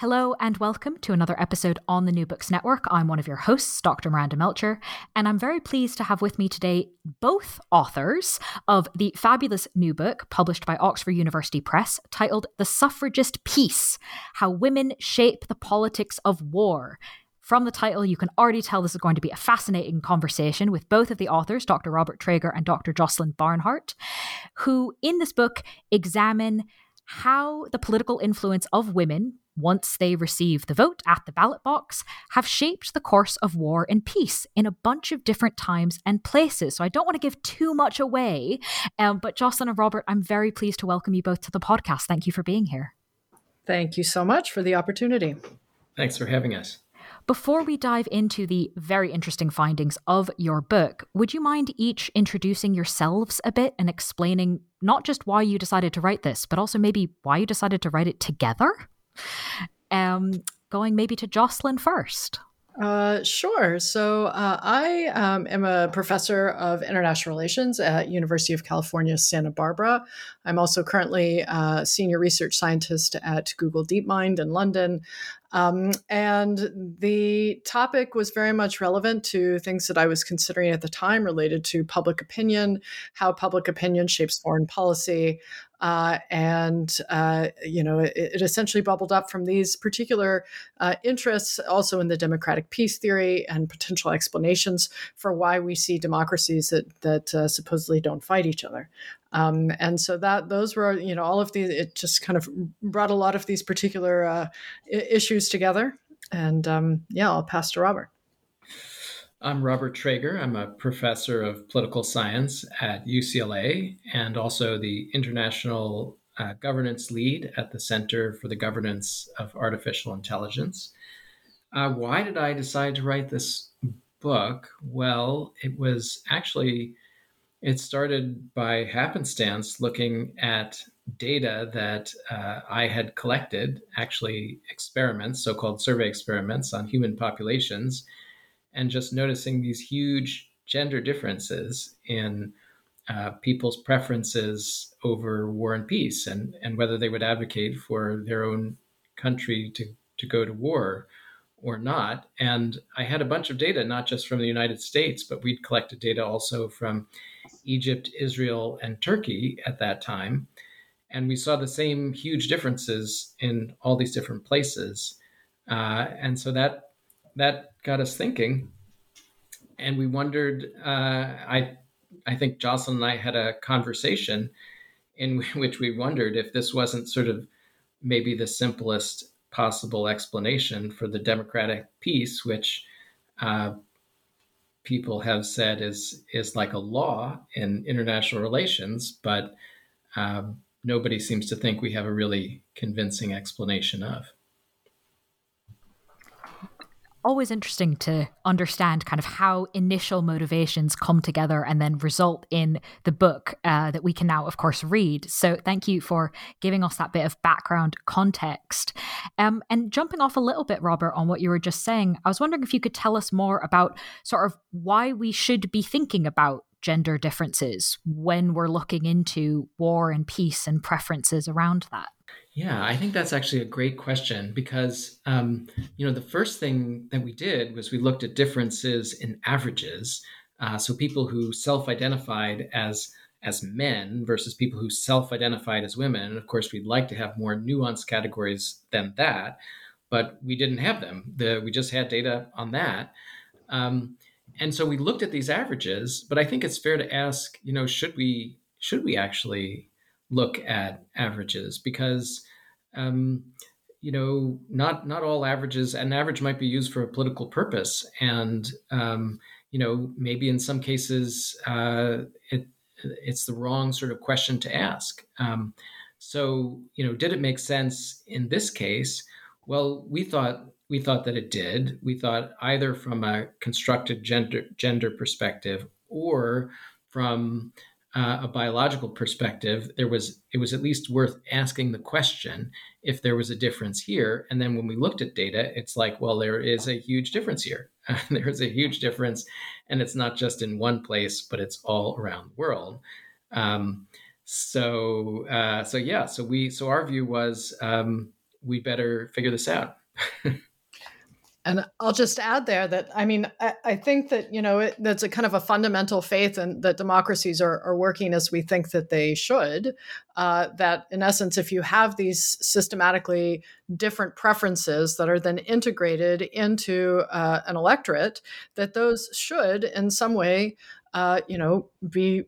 Hello and welcome to another episode on the New Books Network. I'm one of your hosts, Dr. Miranda Melcher, and I'm very pleased to have with me today both authors of the fabulous new book published by Oxford University Press titled The Suffragist Peace How Women Shape the Politics of War. From the title, you can already tell this is going to be a fascinating conversation with both of the authors, Dr. Robert Trager and Dr. Joslyn Barnhart, who in this book examine how the political influence of women once they receive the vote at the ballot box, have shaped the course of war and peace in a bunch of different times and places. So I don't want to give too much away, um, but Joslyn and Robert, I'm very pleased to welcome you both to the podcast. Thank you for being here. Thank you so much for the opportunity. Thanks for having us. Before we dive into the very interesting findings of your book, would you mind each introducing yourselves a bit and explaining not just why you decided to write this, but also maybe why you decided to write it together? Um, going maybe to Joslyn first. Uh, sure. So uh, I um, am a professor of international relations at University of California, Santa Barbara. I'm also currently a senior research scientist at Google DeepMind in London. Um, and the topic was very much relevant to things that I was considering at the time related to public opinion, how public opinion shapes foreign policy. Uh, and, uh, you know, it, it, essentially bubbled up from these particular uh, interests, also in the democratic peace theory and potential explanations for why we see democracies that, that uh, supposedly don't fight each other. Um, and so that those were, you know, all of these, it just kind of brought a lot of these particular uh, issues together. And um, yeah, I'll pass to Robert. I'm Robert Trager. I'm a professor of political science at UCLA and also the international uh, governance lead at the Center for the Governance of Artificial Intelligence. Uh, why did I decide to write this book? Well, it was actually it started by happenstance looking at data that uh, I had collected, actually experiments, so called survey experiments on human populations, and just noticing these huge gender differences in uh, people's preferences over war and peace and, and whether they would advocate for their own country to, to go to war or not. And I had a bunch of data, not just from the United States, but we'd collected data also from Egypt, Israel, and Turkey at that time. And we saw the same huge differences in all these different places. Uh, and so that that got us thinking. And we wondered, uh, I, I think Joslyn and I had a conversation in which we wondered if this wasn't sort of maybe the simplest possible explanation for the democratic peace, which uh, people have said is is like a law in international relations, but um, nobody seems to think we have a really convincing explanation of always interesting to understand kind of how initial motivations come together and then result in the book uh, that we can now, of course, read. So thank you for giving us that bit of background context. Um, and jumping off a little bit, Robert, on what you were just saying, I was wondering if you could tell us more about sort of why we should be thinking about gender differences when we're looking into war and peace and preferences around that. Yeah, I think that's actually a great question because, um, you know, the first thing that we did was we looked at differences in averages. Uh, so people who self-identified as as men versus people who self-identified as women. And of course, we'd like to have more nuanced categories than that, but we didn't have them. The, we just had data on that. Um, and so we looked at these averages, but I think it's fair to ask, you know, should we should we actually look at averages because um, you know not not all averages an average might be used for a political purpose and um, you know maybe in some cases uh, it it's the wrong sort of question to ask um, So, you know, did it make sense in this case? Well, we thought we thought that it did. We thought either from a constructed gender gender perspective or from uh, a biological perspective, there was it was at least worth asking the question if there was a difference here. And then when we looked at data, it's like, well, there is a huge difference here. there is a huge difference, and it's not just in one place, but it's all around the world. Um, so, uh, so yeah, so we so our view was um, we better figure this out. And I'll just add there that I mean I, I think that you know it, that's a kind of a fundamental faith and that democracies are, are working as we think that they should. Uh, that in essence, if you have these systematically different preferences that are then integrated into uh, an electorate, that those should in some way, uh, you know, be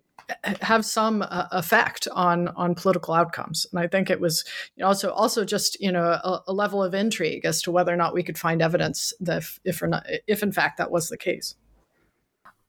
have some uh, effect on on political outcomes. And I think it was you know, also also just you know a, a, level of intrigue as to whether or not we could find evidence that if if, not, if in fact that was the case.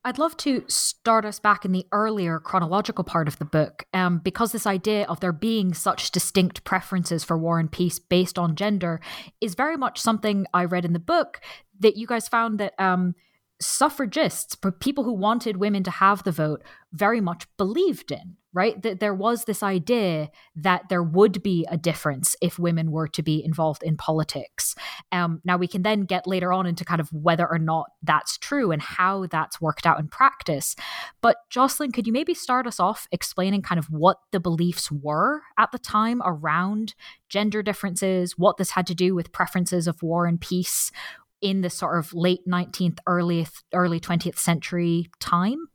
I'd love to start us back in the earlier chronological part of the book, um, because this idea of there being such distinct preferences for war and peace based on gender is very much something I read in the book that you guys found that. Um, suffragists, people who wanted women to have the vote, very much believed in, right? That there was this idea that there would be a difference if women were to be involved in politics. Um, now, we can then get later on into kind of whether or not that's true and how that's worked out in practice. But Joslyn, could you maybe start us off explaining kind of what the beliefs were at the time around gender differences, what this had to do with preferences of war and peace? In the sort of late 19th, early early 20th century time?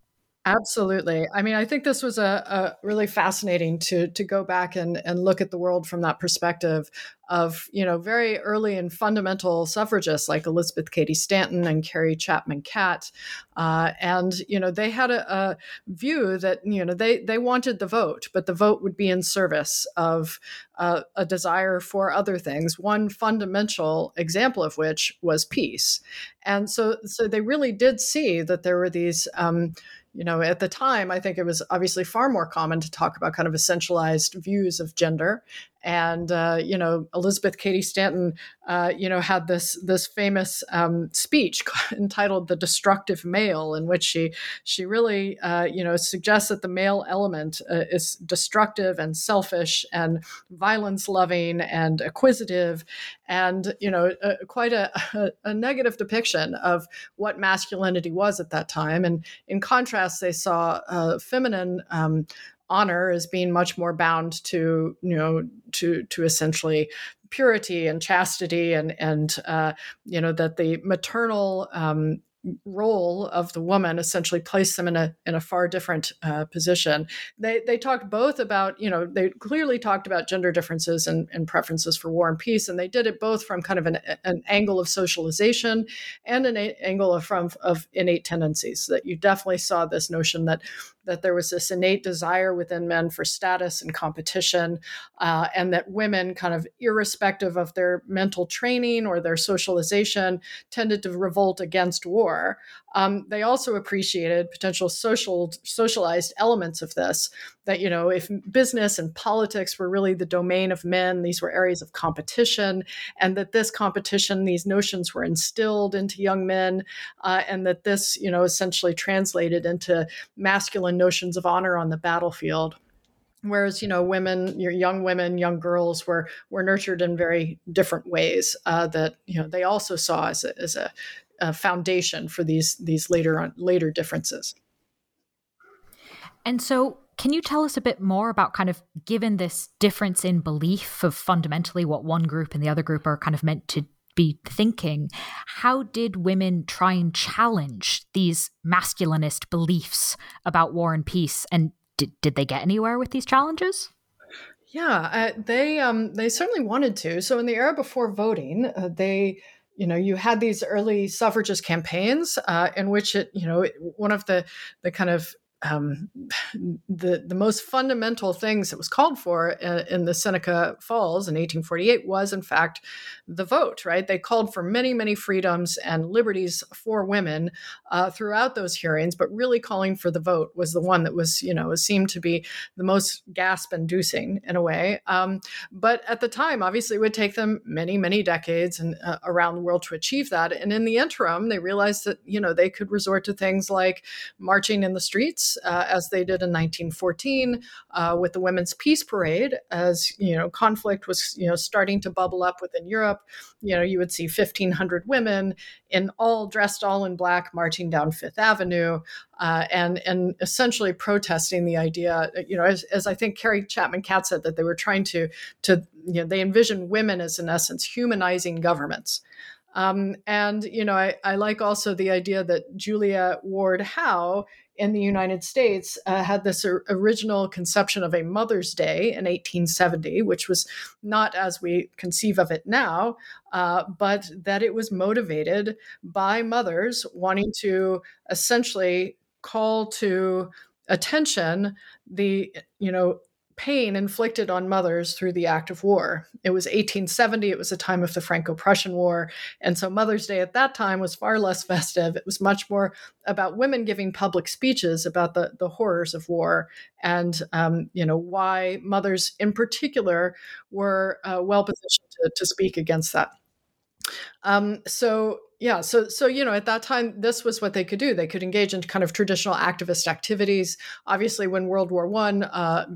Absolutely. I mean, I think this was a, a, really fascinating to to go back and, and look at the world from that perspective of, you know, very early and fundamental suffragists like Elizabeth Cady Stanton and Carrie Chapman Catt. Uh, and, you know, they had a, a, view that, you know, they, they wanted the vote, but the vote would be in service of uh, a desire for other things. One fundamental example of which was peace. And so, so they really did see that there were these, um, you know, at the time, I think it was obviously far more common to talk about kind of essentialized views of gender and uh, you know Elizabeth Cady Stanton, uh, you know, had this this famous um, speech entitled "The Destructive Male," in which she she really uh, you know suggests that the male element uh, is destructive and selfish and violence loving and acquisitive, and you know quite a, a, a, negative depiction of what masculinity was at that time. And in contrast, they saw uh, feminine. Um, honor as being much more bound to you know to to essentially purity and chastity and and uh, you know that the maternal um, role of the woman essentially placed them in a in a far different uh, position. They they talked both about you know they clearly talked about gender differences and, and preferences for war and peace, and they did it both from kind of an, an angle of socialization and an a- angle of from of innate tendencies. That you definitely saw this notion that that there was this innate desire within men for status and competition, uh, and that women, kind of irrespective of their mental training or their socialization, tended to revolt against war. Um, they also appreciated potential social socialized elements of this. That you know, if business and politics were really the domain of men, these were areas of competition, and that this competition, these notions were instilled into young men, uh, and that this, you know, essentially translated into masculine notions of honor on the battlefield whereas you know women your young women young girls were were nurtured in very different ways uh, that you know they also saw as a, as a uh, foundation for these these later on later differences. And so, can you tell us a bit more about kind of given this difference in belief of fundamentally what one group and the other group are kind of meant to be thinking? How did women try and challenge these masculinist beliefs about war and peace? And did, did they get anywhere with these challenges? Yeah, uh, they um, they certainly wanted to. So in the era before voting, uh, they you know you had these early suffragist campaigns uh, in which it you know one of the the kind of um, the the most fundamental things that was called for in, in, the Seneca Falls in 1848 was, in fact, the vote. Right? They called for many, many freedoms and liberties for women uh, throughout those hearings, but really calling for the vote was the one that was, you know, seemed to be the most gasp-inducing in a way. Um, but at the time, obviously, it would take them many, many decades and uh, around the world to achieve that. And in the interim, they realized that you know they could resort to things like marching in the streets uh, as they did in 1914 uh, with the Women's Peace Parade. As you know, conflict was you know starting to bubble up within Europe. You know, you would see 1,500 women in all dressed all in black marching down Fifth Avenue, uh, and and essentially protesting the idea. You know, as, as I think Carrie Chapman Catt said that they were trying to to you know they envisioned women as in essence humanizing governments. Um, and you know, I, I, like also the idea that Julia Ward Howe in the United States uh, had this original conception of a Mother's Day in 1870, which was not as we conceive of it now, uh, but that it was motivated by mothers wanting to essentially call to attention the you know pain inflicted on mothers through the act of war. It was 1870, it was a time of the Franco Prussian War. And so Mother's Day at that time was far less festive. It was much more about women giving public speeches about the, the horrors of war and, um, you know, why mothers in particular were uh, well positioned to, to speak against that. Um, so yeah so so you know at that time this was what they could do. They could engage in kind of traditional activist activities. Obviously when world war one uh,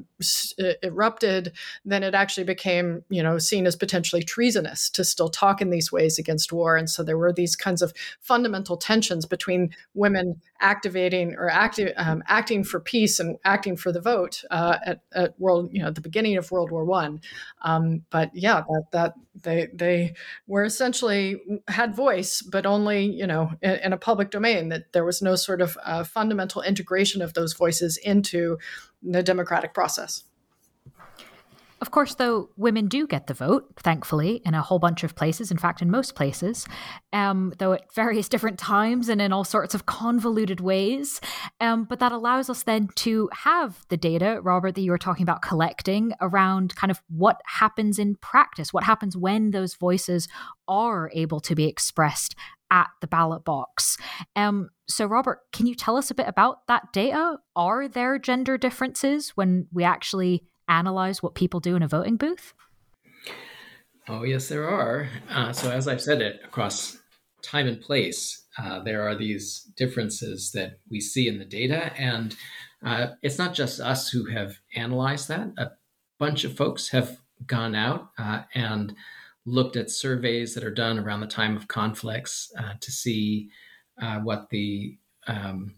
erupted then it actually became you know seen as potentially treasonous to still talk in these ways against war. And so there were these kinds of fundamental tensions between women activating or acti- um, acting for peace and acting for the vote uh, at, at world you know at the beginning of world war one. Um, but yeah that that they they were essentially had voice but only you know in, in, a public domain that there was no sort of uh, fundamental integration of those voices into the democratic process of course, though, women do get the vote, thankfully, in a whole bunch of places. In fact, in most places, um, though at various different times and in all sorts of convoluted ways. Um, but that allows us then to have the data, Robert, that you were talking about collecting around kind of what happens in practice, what happens when those voices are able to be expressed at the ballot box. Um, so, Robert, can you tell us a bit about that data? Are there gender differences when we actually analyze what people do in a voting booth? Oh, yes, there are. Uh, so, as I've said it, across time and place, uh, there are these differences that we see in the data. And uh, it's not just us who have analyzed that. A bunch of folks have gone out uh, and looked at surveys that are done around the time of conflicts uh, to see uh, what the um,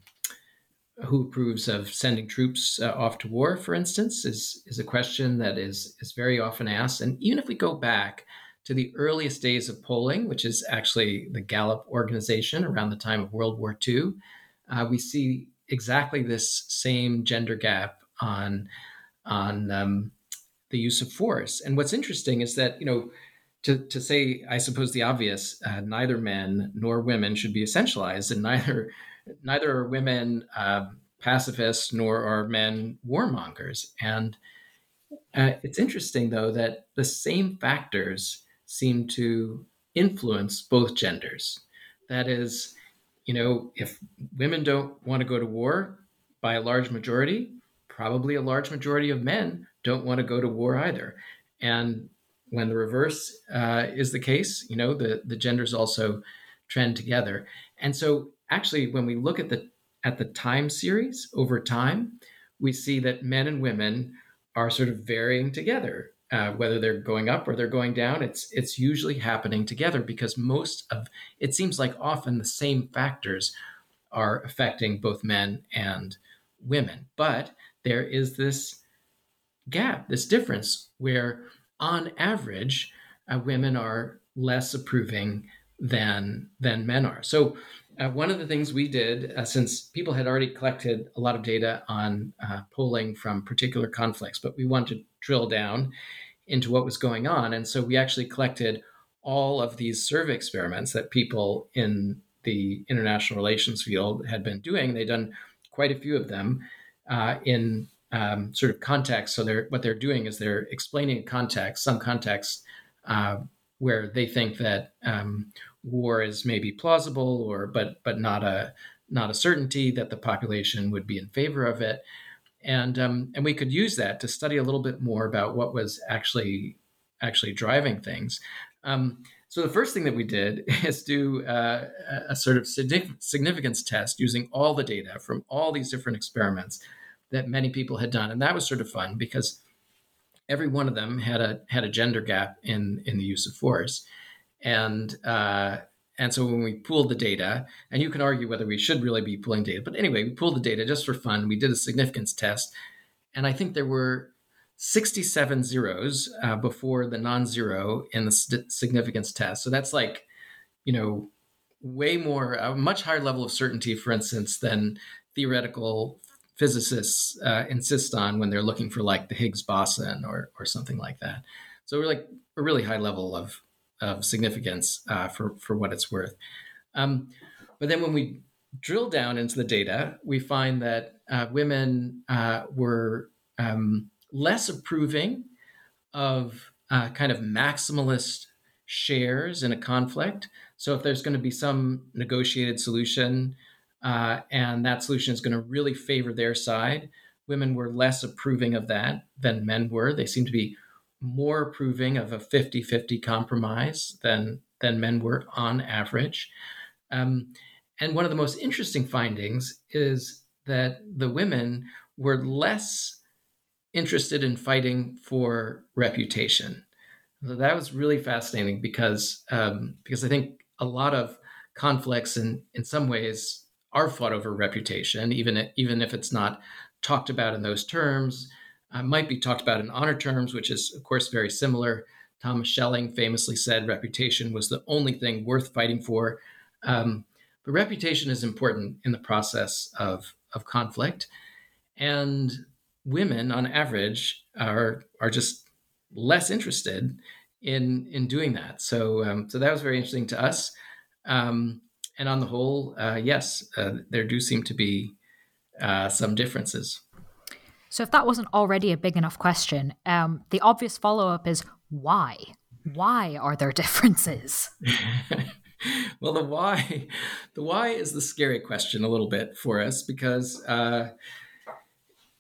who approves of sending troops uh, off to war, for instance, is is a question that is is very often asked. And even if we go back to the earliest days of polling, which is actually the Gallup organization around the time of World War II, uh, we see exactly this same gender gap on on um, the use of force. And what's interesting is that you know. To, to say, I suppose the obvious, uh, neither men nor women should be essentialized, and neither neither are women uh, pacifists nor are men warmongers. And uh, it's interesting, though, that the same factors seem to influence both genders. That is, you know, if women don't want to go to war by a large majority, probably a large majority of men don't want to go to war either. And when the reverse uh, is the case, you know, the, the genders also trend together. And so actually, when we look at the at the time series over time, we see that men and women are sort of varying together. Uh, whether they're going up or they're going down, it's it's usually happening together because most of it seems like often the same factors are affecting both men and women. But there is this gap, this difference where, on average, uh, women are less approving than than men are. So uh, one of the things we did, uh, since people had already collected a lot of data on uh, polling from particular conflicts, but we wanted to drill down into what was going on. And so we actually collected all of these survey experiments that people in the international relations field had been doing. They'd done quite a few of them uh, in um, sort of context. So they're what they're doing is they're explaining context, some context uh, where they think that um, war is maybe plausible, or but but not a not a certainty that the population would be in favor of it. And um, and we could use that to study a little bit more about what was actually actually driving things. Um, so the first thing that we did is do uh, a sort of significance test using all the data from all these different experiments that many people had done, and that was sort of fun because every one of them had a had a gender gap in in the use of force, and uh, and so when we pooled the data, and you can argue whether we should really be pulling data, but anyway, we pooled the data just for fun. We did a significance test, and I think there were 67 zeros uh, before the non-zero in the st- significance test. So that's like, you know, way more, a much higher level of certainty, for instance, than theoretical physicists uh, insist on when they're looking for like the Higgs boson or or something like that. So we're like a really high level of of significance uh, for for what it's worth. Um, but then when we drill down into the data, we find that uh, women uh, were um, less approving of uh, kind of maximalist shares in a conflict. So if there's going to be some negotiated solution uh, and that solution is going to really favor their side, women were less approving of that than men were. They seem to be more approving of a 50 50 compromise than, than men were on average. Um, and one of the most interesting findings is that the women were less interested in fighting for reputation. So that was really fascinating because um, because I think a lot of conflicts in in some ways are fought over reputation, even even if it's not talked about in those terms. Uh, might be talked about in honor terms, which is of course very similar. Thomas Schelling famously said reputation was the only thing worth fighting for. Um, but reputation is important in the process of of conflict, and women on average are are just less interested in in doing that. So um, so that was very interesting to us. Um, and on the whole, uh, yes, uh, there do seem to be uh, some differences. So if that wasn't already a big enough question, um, the obvious follow up is why? Why are there differences? well, the why, the why is the scary question a little bit for us because uh,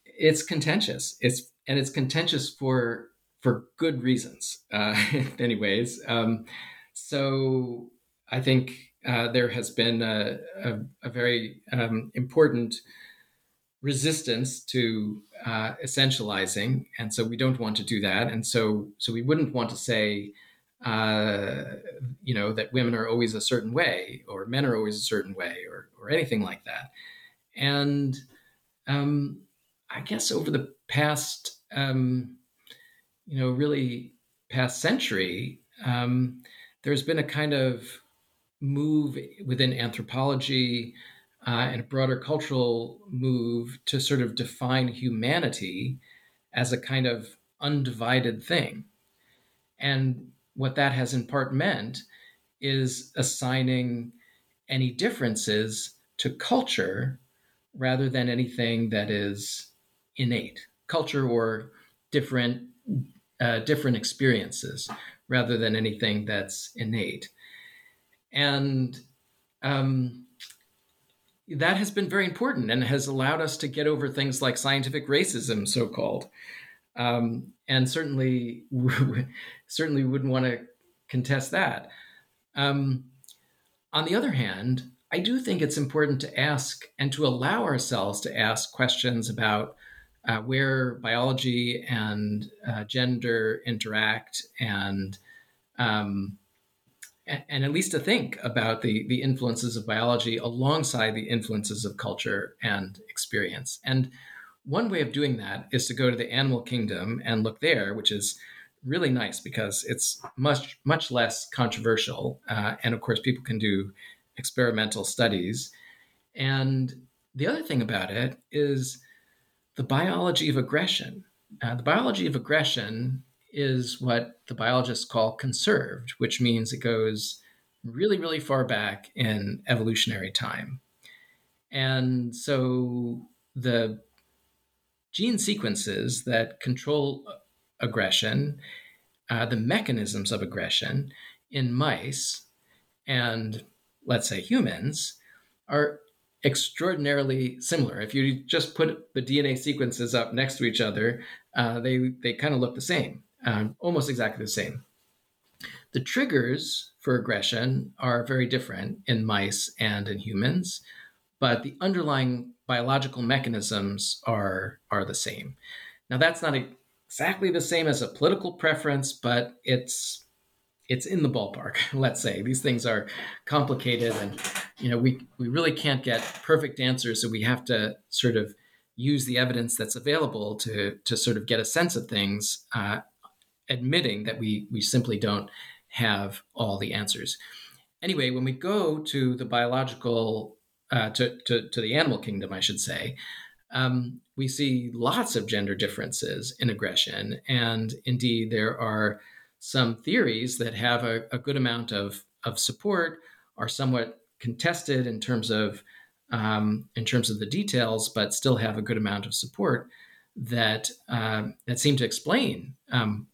it's contentious. It's and it's contentious for for good reasons. Uh. Um, so I think uh, there has been a, a, a very um, important resistance to uh, essentializing, and so we don't want to do that. And so so we wouldn't want to say. Uh, you know that women are always a certain way or men are always a certain way or, or anything like that and um, I guess over the past, um, you know, really past century, um, there's been a kind of move within anthropology uh, and a broader cultural move to sort of define humanity as a kind of undivided thing. And what that has in part meant is assigning any differences to culture rather than anything that is innate culture or different uh, different experiences rather than anything that's innate and um, that has been very important and has allowed us to get over things like scientific racism so called um, and certainly certainly wouldn't want to contest that. Um, on the other hand I do think it's important to ask and to allow ourselves to ask questions about uh, where biology and uh, gender interact and um, and at least to think about the the influences of biology alongside the influences of culture and experience and one way of doing that is to go to the animal kingdom and look there which is really nice because it's much much less controversial uh, and of course people can do experimental studies and the other thing about it is the biology of aggression. Uh, the biology of aggression is what the biologists call conserved, which means it goes really, really far back in evolutionary time. And so the gene sequences that control aggression, uh, the mechanisms of aggression in mice and let's say humans are extraordinarily similar. If you just put the DNA sequences up next to each other, uh, they they kind of look the same, um, almost exactly the same. The triggers for aggression are very different in mice and in humans, but the underlying biological mechanisms are are the same. Now that's not exactly the same as a political preference, but it's it's in the ballpark let's say these things are complicated and you know we we really can't get perfect answers so we have to sort of use the evidence that's available to to sort of get a sense of things uh, admitting that we we simply don't have all the answers. Anyway when we go to the biological uh, to, to, to the animal kingdom i should say um, we see lots of gender differences in aggression and indeed there are some theories that have a, a good amount of, of support are somewhat contested in terms of um, in terms of the details, but still have a good amount of support that uh, that seem to explain um,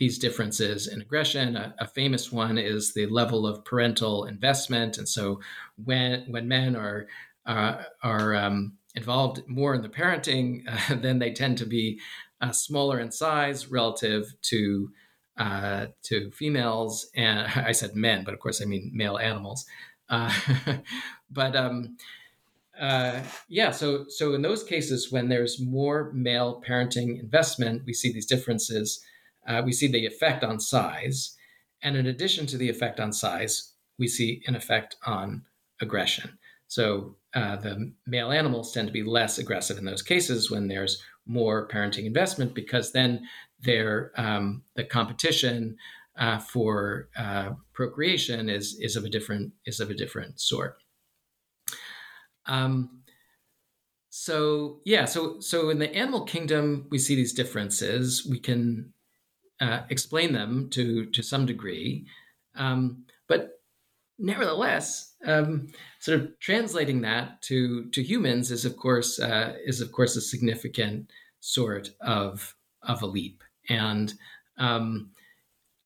these differences in aggression. A, a, famous one is the level of parental investment, and so when when men are uh, are um, involved more in the parenting, uh, then they tend to be uh, smaller in size relative to uh, to females, and I said men, but of course I mean male animals. Uh, but um, uh, yeah, so so in those cases when there's more male parenting investment, we see these differences. Uh, we see the effect on size, and in addition to the effect on size, we see an effect on aggression. So uh, the male animals tend to be less aggressive in those cases when there's more parenting investment because then um, the competition uh, for uh, procreation is is of a different is of a different sort. Um, so yeah, so so in the animal kingdom we see these differences. We can uh, explain them to to some degree, um, but nevertheless, um, sort of translating that to to humans is of course uh, is of course a significant sort of of a leap and um,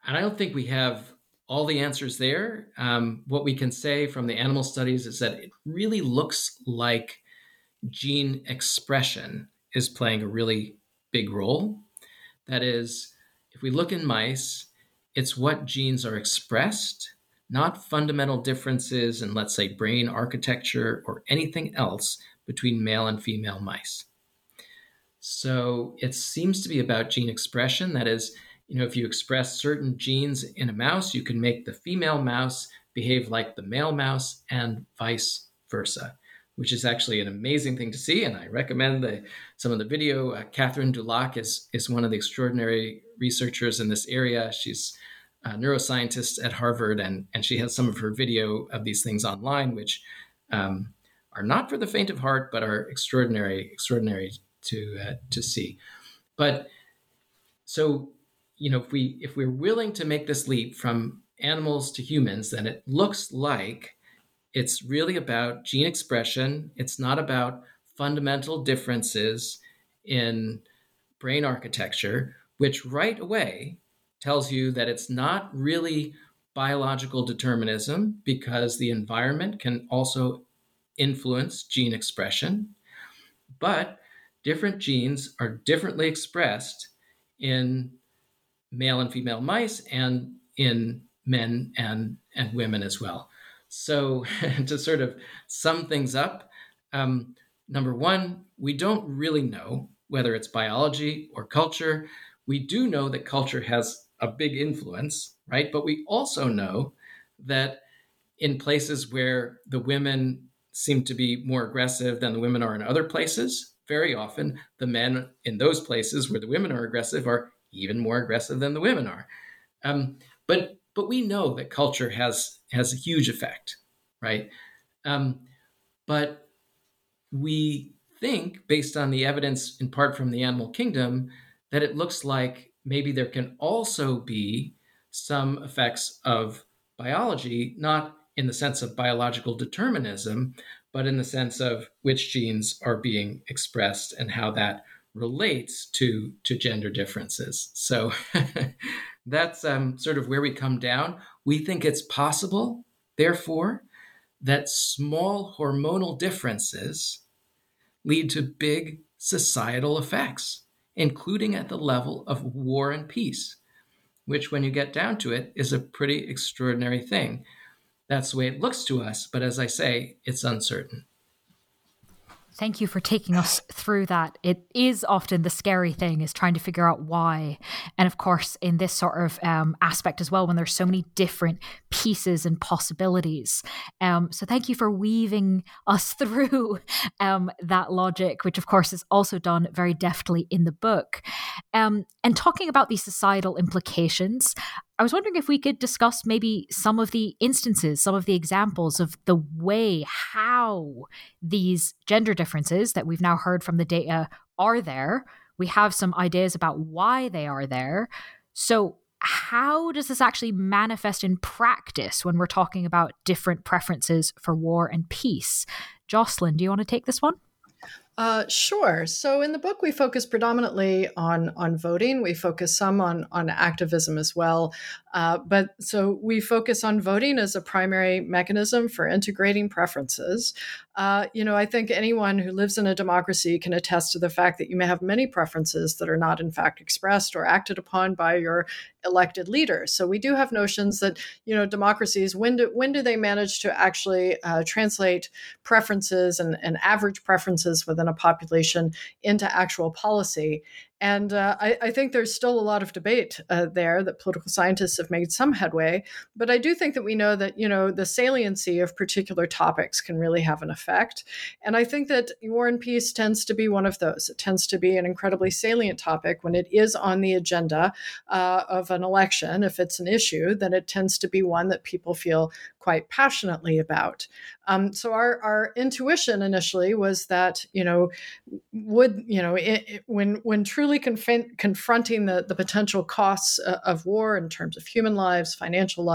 and I don't think we have all the answers there. Um, what we can say from the animal studies is that it really looks like gene expression is playing a really big role. That is, if we look in mice, it's what genes are expressed, not fundamental differences in, let's say, brain architecture or anything else between male and female mice. So it seems to be about gene expression. That is, you know, if you express certain genes in a mouse, you can make the female mouse behave like the male mouse and vice versa, which is actually an amazing thing to see. And I recommend the, some of the video. Uh, Catherine Dulac is, is one of the extraordinary researchers in this area. She's a neuroscientist at Harvard, and, and she has some of her video of these things online, which um, are not for the faint of heart, but are extraordinary, extraordinary to uh, to see. But so you know, if we if we're willing to make this leap from animals to humans, then it looks like it's really about gene expression. It's not about fundamental differences in brain architecture, which right away tells you that it's not really biological determinism because the environment can also influence gene expression. But different genes are differently expressed in male and female mice and in men and, and women as well. So, to sort of sum things up, um, number one, we don't really know whether it's biology or culture. We do know that culture has a big influence, right? But we also know that in places where the women seem to be more aggressive than the women are in other places, very often the men in those places where the women are aggressive are even more aggressive than the women are. Um, but but we know that culture has has a huge effect, right? Um, but we think, based on the evidence in part from the animal kingdom, that it looks like maybe there can also be some effects of biology, not in the sense of biological determinism, but in the sense of which genes are being expressed and how that relates to to gender differences. So that's um, sort of where we come down. We think it's possible, therefore, that small hormonal differences lead to big societal effects, including at the level of war and peace, which, when you get down to it, is a pretty extraordinary thing. That's the way it looks to us, but as I say, it's uncertain. Thank you for taking us through that. It is often the scary thing is trying to figure out why. And of course, in this sort of um, aspect as well, when there's so many different pieces and possibilities. Um, so thank you for weaving us through um, that logic, which of course is also done very deftly in the book. Um, and talking about these societal implications, I was wondering if we could discuss maybe some of the instances, some of the examples of the way how these gender differences that we've now heard from the data are there. We have some ideas about why they are there. So, how does this actually manifest in practice when we're talking about different preferences for war and peace? Joslyn, do you want to take this one? Uh, sure. So in the book, we focus predominantly on on voting. We focus some on on activism as well. Uh, but so we focus on voting as a primary mechanism for integrating preferences. Uh, you know, I think anyone who lives in a democracy can attest to the fact that you may have many preferences that are not, in fact, expressed or acted upon by your elected leaders. So we do have notions that you know democracies when do when do they manage to actually uh, translate preferences and, and average preferences within a population into actual policy? And uh, I, I, think there's still a lot of debate uh, there that political scientists have made some headway. But I do think that we know that, you know, the saliency of particular topics can really have an effect. And I think that war and peace tends to be one of those. It tends to be an incredibly salient topic when it is on the agenda uh, of an election. If it's an issue, then it tends to be one that people feel quite passionately about. Um, so our our intuition initially was that you know would you know it, it, when when truly conf- confronting the the potential costs uh, of war in terms of human lives, financial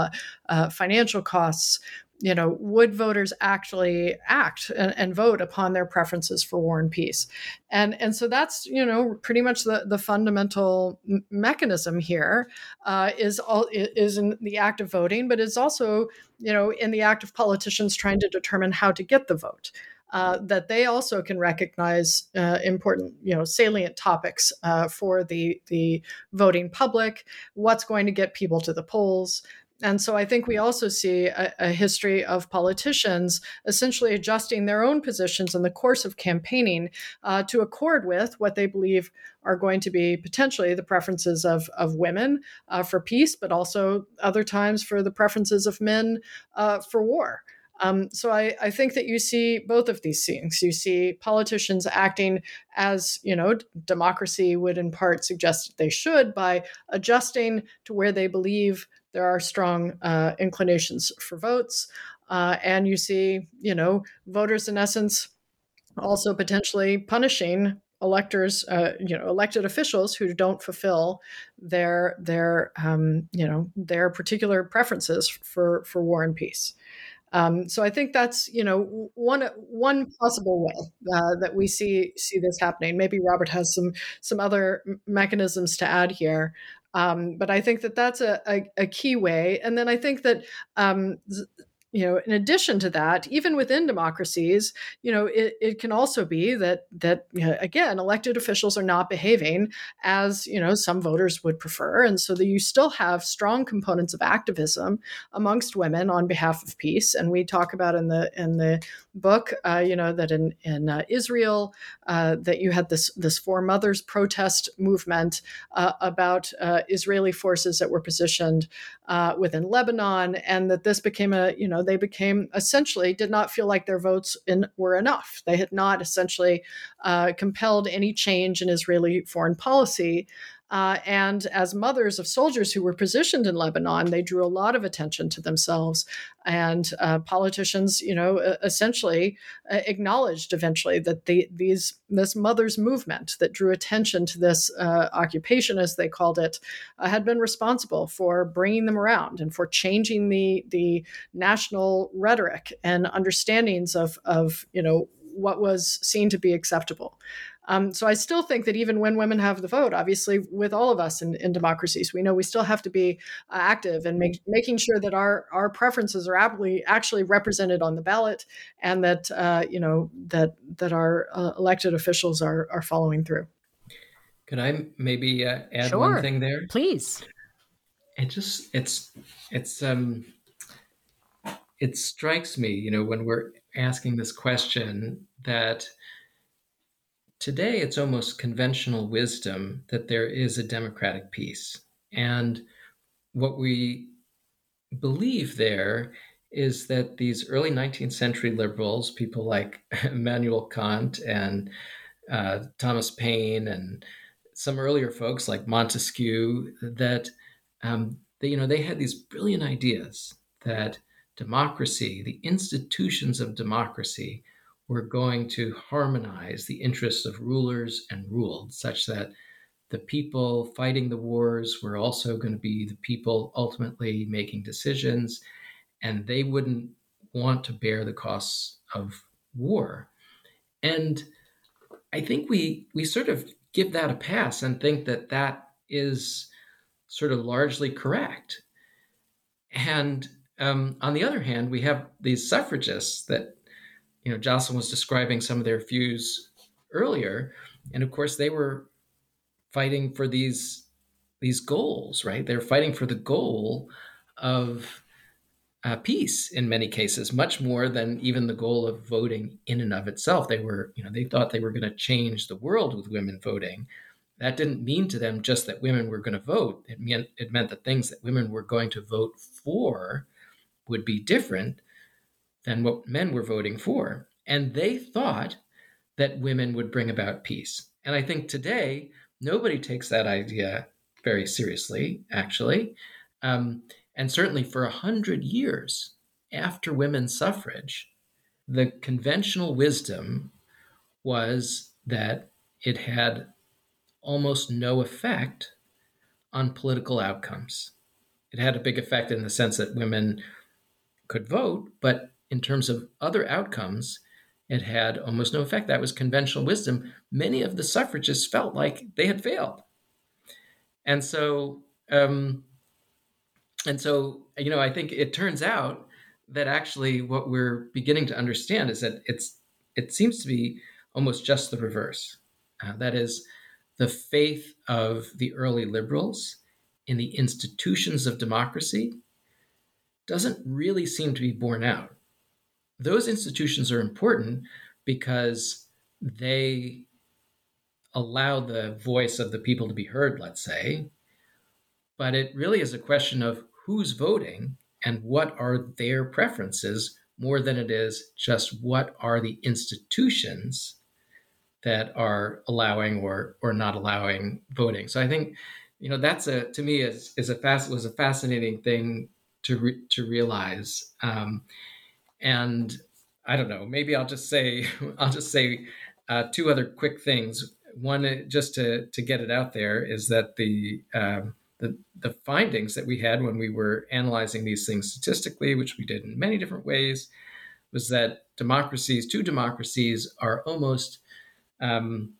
uh, financial costs, you know, would voters actually act and, and, vote upon their preferences for war and peace? And and so that's you know pretty much the the fundamental m- mechanism here uh, is all is in the act of voting, but it's also you know in the act of politicians trying to determine how to get the vote. Uh, that they also can recognize uh, important, you know, salient topics uh, for the the voting public. What's going to get people to the polls? And so I think we also see a, a, history of politicians essentially adjusting their own positions in the course of campaigning uh, to accord with what they believe are going to be potentially the preferences of, of women uh, for peace, but also other times for the preferences of men uh, for war. Um, so I, I, think that you see both of these things. You see politicians acting as you know democracy would in part suggest they should by adjusting to where they believe there are strong uh, inclinations for votes. Uh, and you see, you know, voters in essence also potentially punishing electors, uh, you know, elected officials who don't fulfill their their um, you know their particular preferences for for war and peace. Um, so I think that's you know one one possible way uh, that we see see this happening. Maybe Robert has some some other mechanisms to add here, um, but I think that that's a, a, a, key way. And then I think that um, you know in addition to that even within democracies you know it, it can also be that that you know, again elected officials are not behaving as you know some voters would prefer. And so that you still have strong components of activism amongst women on behalf of peace. And we talk about in the in the book uh, you know that in in uh, Israel uh, that you had this this four mothers protest movement uh, about uh, Israeli forces that were positioned uh, within Lebanon and that this became a you know they became essentially did not feel like their votes in, were enough. They had not essentially compelled any change in Israeli foreign policy. Uh, and as mothers of soldiers who were positioned in Lebanon, they drew a lot of attention to themselves. And uh, politicians, you know, essentially uh, acknowledged eventually that the, these this mothers movement that drew attention to this uh, occupation, as they called it, uh, had been responsible for bringing them around and for changing the the national rhetoric and understandings of of you know what was seen to be acceptable. Um, so I still think that even when women have the vote, obviously with all of us in, in democracies, we know we still have to be uh, active and make, making sure that our our preferences are actually actually represented on the ballot, and that uh, you know that that our uh, elected officials are are following through. Could I maybe uh, add sure. one thing there? Please. It just it's it's um it strikes me, you know, when we're asking this question that today it's almost conventional wisdom that there is a democratic peace. And what we believe there is that these early 19th century liberals, people like Immanuel Kant and uh, Thomas Paine and some earlier folks like Montesquieu, that um, they, you know they had these brilliant ideas that democracy, the institutions of democracy, were going to harmonize the interests of rulers and ruled, such that the people fighting the wars were also going to be the people ultimately making decisions, and they wouldn't want to bear the costs of war. And I think we we sort of give that a pass and think that that is sort of largely correct. And um, on the other hand, we have these suffragists that, you know, Joslyn was describing some of their views earlier, and of course they were fighting for these these goals, right? They're fighting for the goal of uh, peace in many cases, much more than even the goal of voting in and of itself. They were, you know, they thought they were going to change the world with women voting. That didn't mean to them just that women were going to vote. It meant it meant that things that women were going to vote for would be different than what men were voting for. And they thought that women would bring about peace. And I think today, nobody takes that idea very seriously, actually. Um, and certainly for a hundred years after women's suffrage, the conventional wisdom was that it had almost no effect on political outcomes. It had a big effect in the sense that women could vote, but in terms of other outcomes, it had almost no effect. That was conventional wisdom. Many of the suffragists felt like they had failed. And so, um, and so, you know, I think it turns out that actually what we're beginning to understand is that it's it seems to be almost just the reverse. Uh, that is, the faith of the early liberals in the institutions of democracy doesn't really seem to be borne out. Those institutions are important because they allow the voice of the people to be heard, let's say, but it really is a question of who's voting and what are their preferences more than it is just what are the institutions that are allowing or or not allowing voting. So I think you know that's a to me is is a fast was a fascinating thing to re- to realize. Um, and I don't know. Maybe I'll just say I'll just say uh, two other quick things. One, uh, just to to get it out there, is that the um, the the findings that we had when we were analyzing these things statistically, which we did in many different ways, was that democracies, two democracies, are almost um,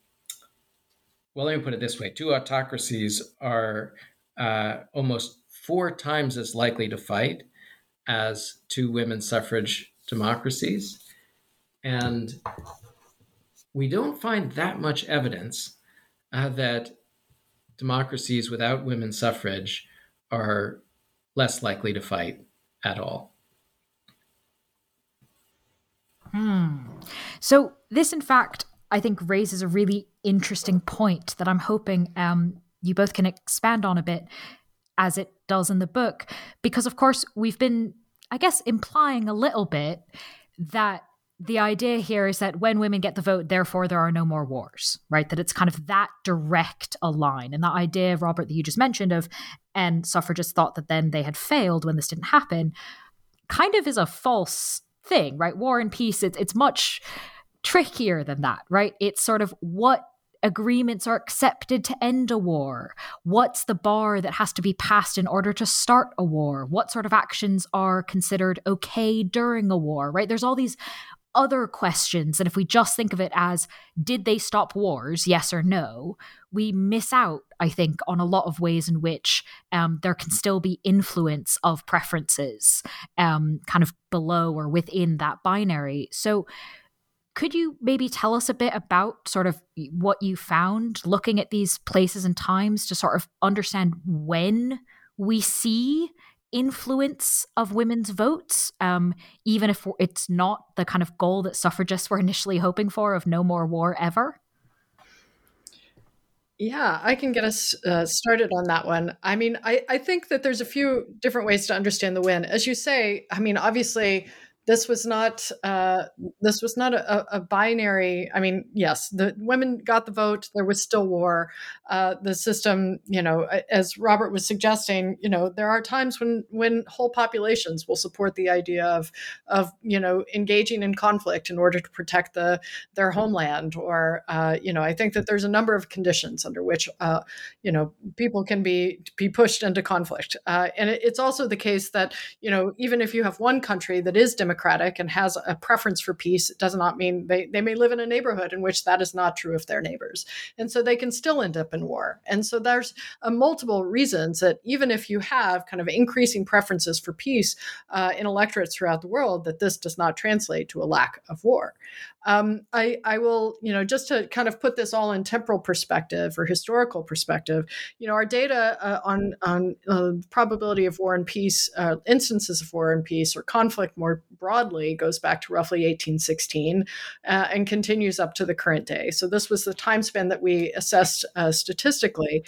well. Let me put it this way: two autocracies are uh, almost four times as likely to fight as two women's suffrage democracies. And we don't find that much evidence uh, that democracies without women's suffrage are less likely to fight at all. Hmm. So, this, in fact, I think raises a really interesting point that I'm hoping um, you both can expand on a bit as it does in the book. Because, of course, we've been, I guess, implying a little bit that the idea here is that when women get the vote, therefore there are no more wars, right? That it's kind of that direct a line. And that idea, Robert, that you just mentioned of, and suffragists thought that then they had failed when this didn't happen, kind of is a false thing, right? War and peace, it's, it's much trickier than that, right? It's sort of what agreements are accepted to end a war? What's the bar that has to be passed in order to start a war? What sort of actions are considered okay during a war, right? There's all these other questions. And if we just think of it as, did they stop wars? Yes or no? We miss out, I think, on a lot of ways in which um, there can still be influence of preferences um, kind of below or within that binary. So, could you maybe tell us a bit about sort of what you found looking at these places and times to sort of understand when we see influence of women's votes, um, even if it's not the kind of goal that suffragists were initially hoping for of no more war ever? Yeah, I can get us uh, started on that one. I mean, I, I think that there's a few different ways to understand the win. As you say, I mean, obviously, this was not uh, this was not a, a, binary. I mean, yes, the women got the vote. There was still war. Uh, the system, you know, as Robert was suggesting, you know, there are times when when whole populations will support the idea of of you know engaging in conflict in order to protect the their homeland. Or uh, you know, I think that there's a number of conditions under which uh, you know people can be be pushed into conflict. Uh, and it, it's also the case that you know even if you have one country that is democratic democratic and has a preference for peace, it does not mean they, they may live in a neighborhood in which that is not true of their neighbors. And so they can still end up in war. And so there's uh, multiple reasons that even if you have kind of increasing preferences for peace uh, in electorates throughout the world, that this does not translate to a lack of war. Um, I, I will, you know, just to kind of put this all in temporal perspective or historical perspective, you know, our data uh, on on uh, probability of war and peace, uh, instances of war and peace, or conflict more broadly, goes back to roughly 1816 uh, and continues up to the current day. So this was the time span that we assessed uh, statistically.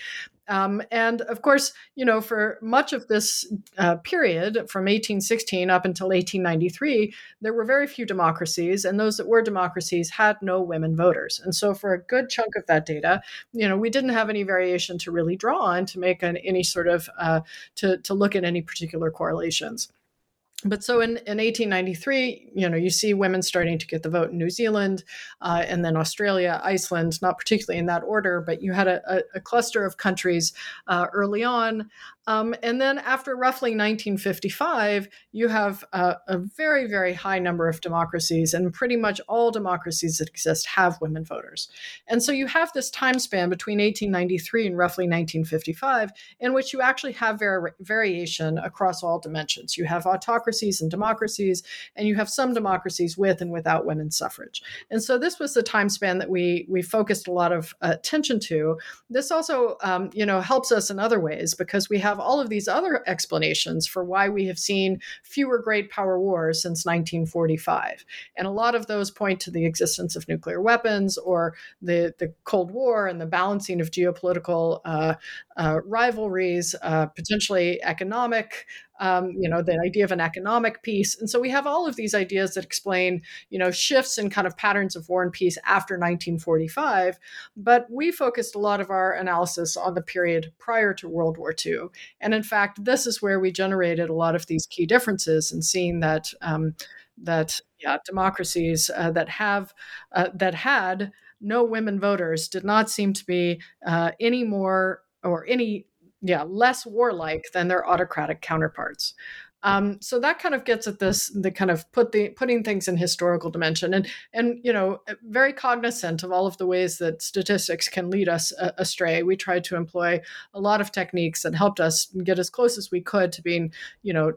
Um, and of course, you know, for much of this uh, period from 1816 up until 1893, there were very few democracies, and those that were democracies had no women voters. And so, for a good chunk of that data, you know, we didn't have any variation to really draw on to make an, any sort of uh, to to look at any particular correlations but so in, in 1893 you know you see women starting to get the vote in new zealand uh, and then australia iceland not particularly in that order but you had a, a, a cluster of countries uh, early on um, and then after roughly 1955, you have a, a, very, very high number of democracies, and pretty much all democracies that exist have women voters. And so you have this time span between 1893 and roughly 1955 in which you actually have var- variation across all dimensions. You have autocracies and democracies, and you have some democracies with and without women's suffrage. And so this was the time span that we we focused a lot of uh, attention to. This also, um, you know, helps us in other ways because we have have all of these other explanations for why we have seen fewer great power wars since 1945. And a lot of those point to the existence of nuclear weapons or the, the Cold War and the balancing of geopolitical uh, uh, rivalries, uh, potentially economic um, you know, the idea of an economic peace. And so we have all of these ideas that explain, you know, shifts in kind of patterns of war and peace after 1945. But we focused a lot of our analysis on the period prior to World War II. And in fact, this is where we generated a lot of these key differences and seeing that um, that yeah, democracies uh, that have uh, that had no women voters did not seem to be uh, any more or any yeah less warlike than their autocratic counterparts. Um, so that kind of gets at this the kind of put the putting things in historical dimension. And and you know very cognizant of all of the ways that statistics can lead us uh, astray. We tried to employ a lot of techniques that helped us get as close as we could to being you know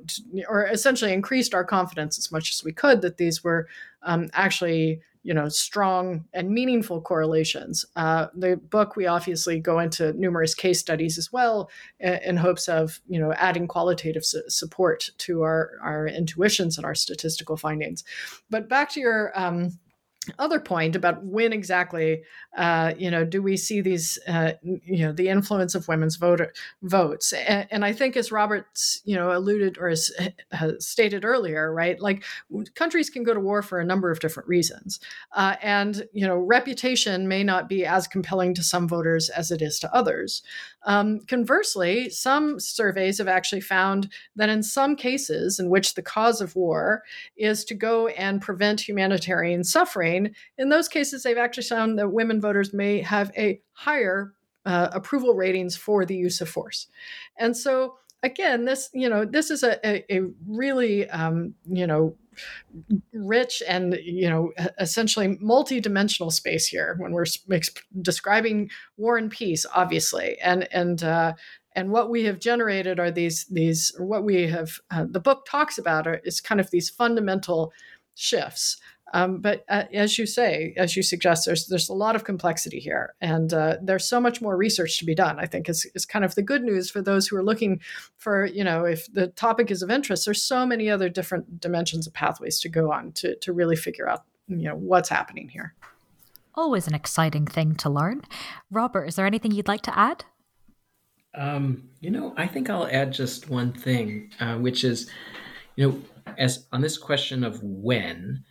or essentially increased our confidence as much as we could that these were um, actually you know strong and meaningful correlations. Uh, the book we obviously go into numerous case studies as well in, in hopes of you know adding qualitative su- support to our our intuitions and our statistical findings. But back to your um, other point about when exactly, uh, you know, do we see these, uh, you know, the influence of women's voter votes? And, and, I think, as Roberts, you know, alluded or has, has, stated earlier, right, like countries can go to war for a number of different reasons, uh, and you know, reputation may not be as compelling to some voters as it is to others. Um, conversely, some surveys have actually found that in some cases in which the cause of war is to go and prevent humanitarian suffering, in those cases, they've actually found that women voters may have a higher uh, approval ratings for the use of force. And so, again, this you know this is a, a, a really um, you know rich and you know essentially multi-dimensional space here when we're describing war and peace obviously. And and uh, and what we have generated are these these what we have uh, the book talks about are, is kind of these fundamental shifts um, but uh, as you say, as you suggest, there's there's a lot of complexity here, and uh, there's so much more research to be done. I think is is kind of the good news for those who are looking for you know if the topic is of interest. There's so many other different dimensions of pathways to go on to to really figure out you know what's happening here. Always an exciting thing to learn. Robert, is there anything you'd like to add? Um, you know, I think I'll add just one thing, uh, which is, you know, as on this question of when,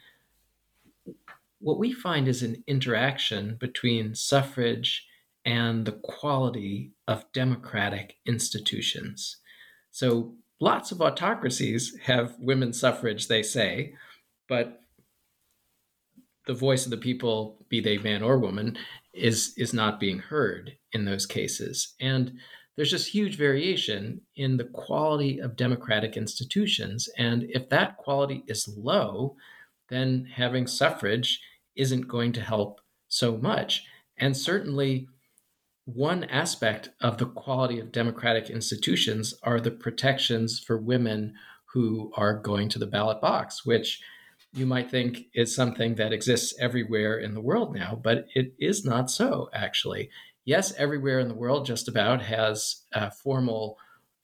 what we find is an interaction between suffrage and the quality of democratic institutions. So, lots of autocracies have women's suffrage, they say, but the voice of the people, be they man or woman, is, is not being heard in those cases. And there's just huge variation in the quality of democratic institutions. And if that quality is low, then having suffrage isn't going to help so much. And certainly, one aspect of the quality of democratic institutions are the protections for women who are going to the ballot box, which you might think is something that exists everywhere in the world now, but it is not so, actually. Yes, everywhere in the world just about has uh, formal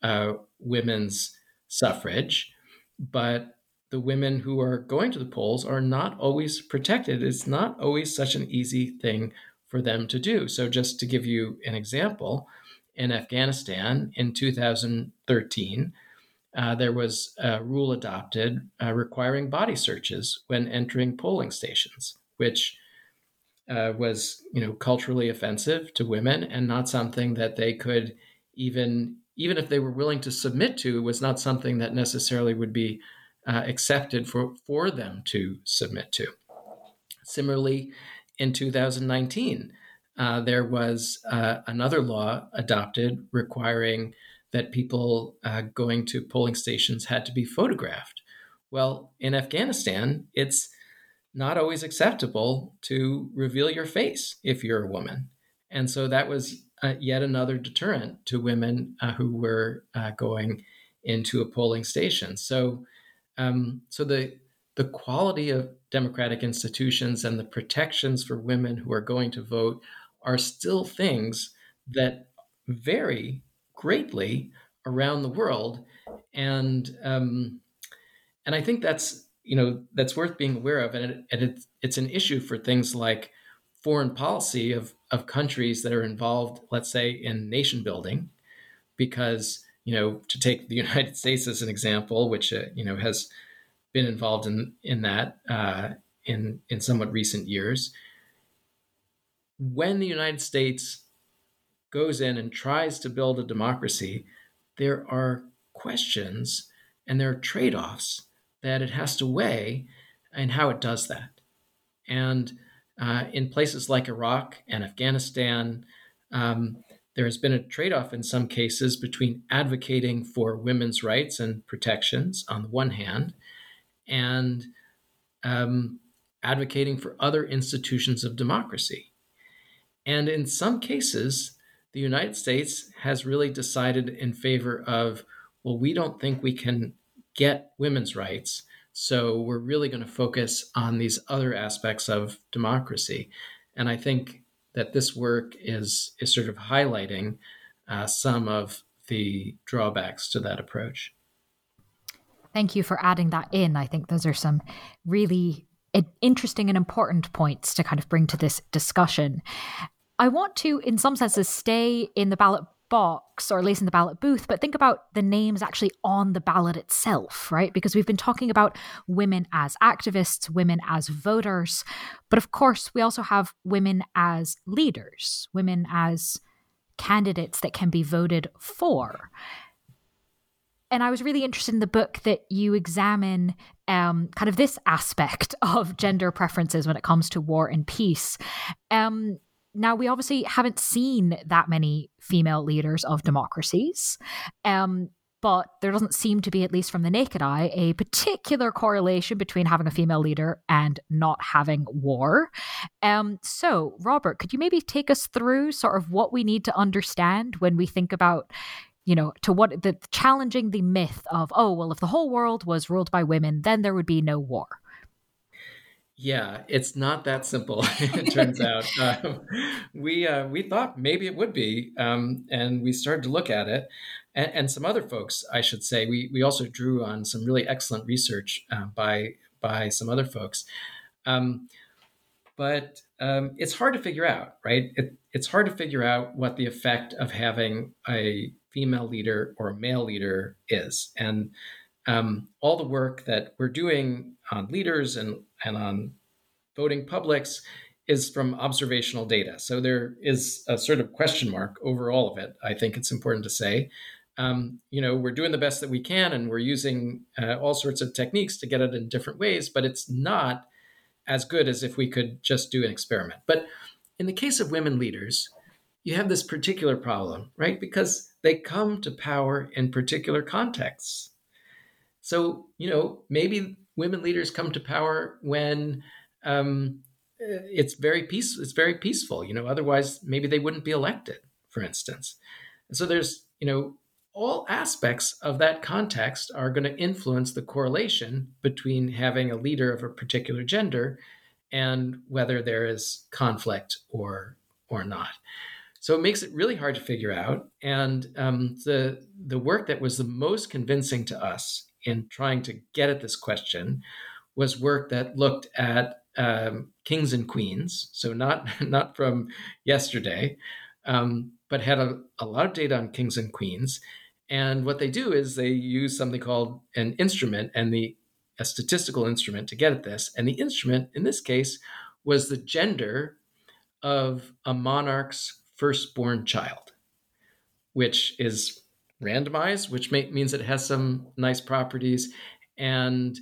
uh, women's suffrage, but the women who are going to the polls are not always protected. It's not always such an easy thing for them to do. So, just to give you an example, in Afghanistan in 2013, uh, there was a rule adopted uh, requiring body searches when entering polling stations, which uh, was, you know, culturally offensive to women and not something that they could even, even if they were willing to submit to, was not something that necessarily would be uh, accepted for, for them to submit to. Similarly, in 2019, uh, there was uh, another law adopted requiring that people uh, going to polling stations had to be photographed. Well, in Afghanistan, it's not always acceptable to reveal your face if you're a woman. And so that was uh, yet another deterrent to women uh, who were going into a polling station. So um, so the the quality of democratic institutions and the protections for women who are going to vote are still things that vary greatly around the world, and um, and I think that's you know that's worth being aware of, and, it, and it's it's an issue for things like foreign policy of of countries that are involved, let's say, in nation building, because you know, to take the United States as an example, which uh, you know has been involved in in that uh, in in somewhat recent years, when the United States goes in and tries to build a democracy, there are questions and there are trade offs that it has to weigh and how it does that. And uh, in places like Iraq and Afghanistan, um, there has been a trade off in some cases between advocating for women's rights and protections on the one hand and um, advocating for other institutions of democracy. And in some cases, the United States has really decided in favor of, well, we don't think we can get women's rights. So we're really going to focus on these other aspects of democracy. And I think that this work is is sort of highlighting uh, some of the drawbacks to that approach. Thank you for adding that in. I think those are some really interesting and important points to kind of bring to this discussion. I want to, in some senses, stay in the ballot box or at least in the ballot booth, but think about the names actually on the ballot itself, right? Because we've been talking about women as activists, women as voters, but of course, we also have women as leaders, women as candidates that can be voted for. And I was really interested in the book that you examine um, kind of this aspect of gender preferences when it comes to war and peace. Um, now, we obviously haven't seen that many female leaders of democracies. Um, but there doesn't seem to be, at least from the naked eye, a particular correlation between having a female leader and not having war. Um, so, Robert, could you maybe take us through sort of what we need to understand when we think about, you know, to what the challenging the myth of, oh, well, if the whole world was ruled by women, then there would be no war? Yeah, it's not that simple. it turns out um, we uh, we thought maybe it would be, um, and we started to look at it, and, and, some other folks, I should say. We we also drew on some really excellent research uh, by by some other folks, um, but um, it's hard to figure out, right? It, it's hard to figure out what the effect of having a female leader or a male leader is, and um, all the work that we're doing on leaders and, and on voting publics is from observational data. So there is a sort of question mark over all of it. I think it's important to say. Um, you know, we're doing the best that we can and we're using uh, all sorts of techniques to get it in different ways, but it's not as good as if we could just do an experiment. But in the case of women leaders, you have this particular problem, right? Because they come to power in particular contexts. So, you know, maybe women leaders come to power when um, it's very peace. It's very peaceful. You know, otherwise maybe they wouldn't be elected, for instance. And so there's, you know, all aspects of that context are going to influence the correlation between having a leader of a particular gender and whether there is conflict or or not. So it makes it really hard to figure out. And um, the the work that was the most convincing to us in trying to get at this question was work that looked at um, kings and queens, so not not from yesterday, um, but had a, a lot of data on kings and queens. And what they do is they use something called an instrument and the a statistical instrument to get at this. And the instrument in this case was the gender of a monarch's firstborn child, which is randomized, which may, means it has some nice properties, and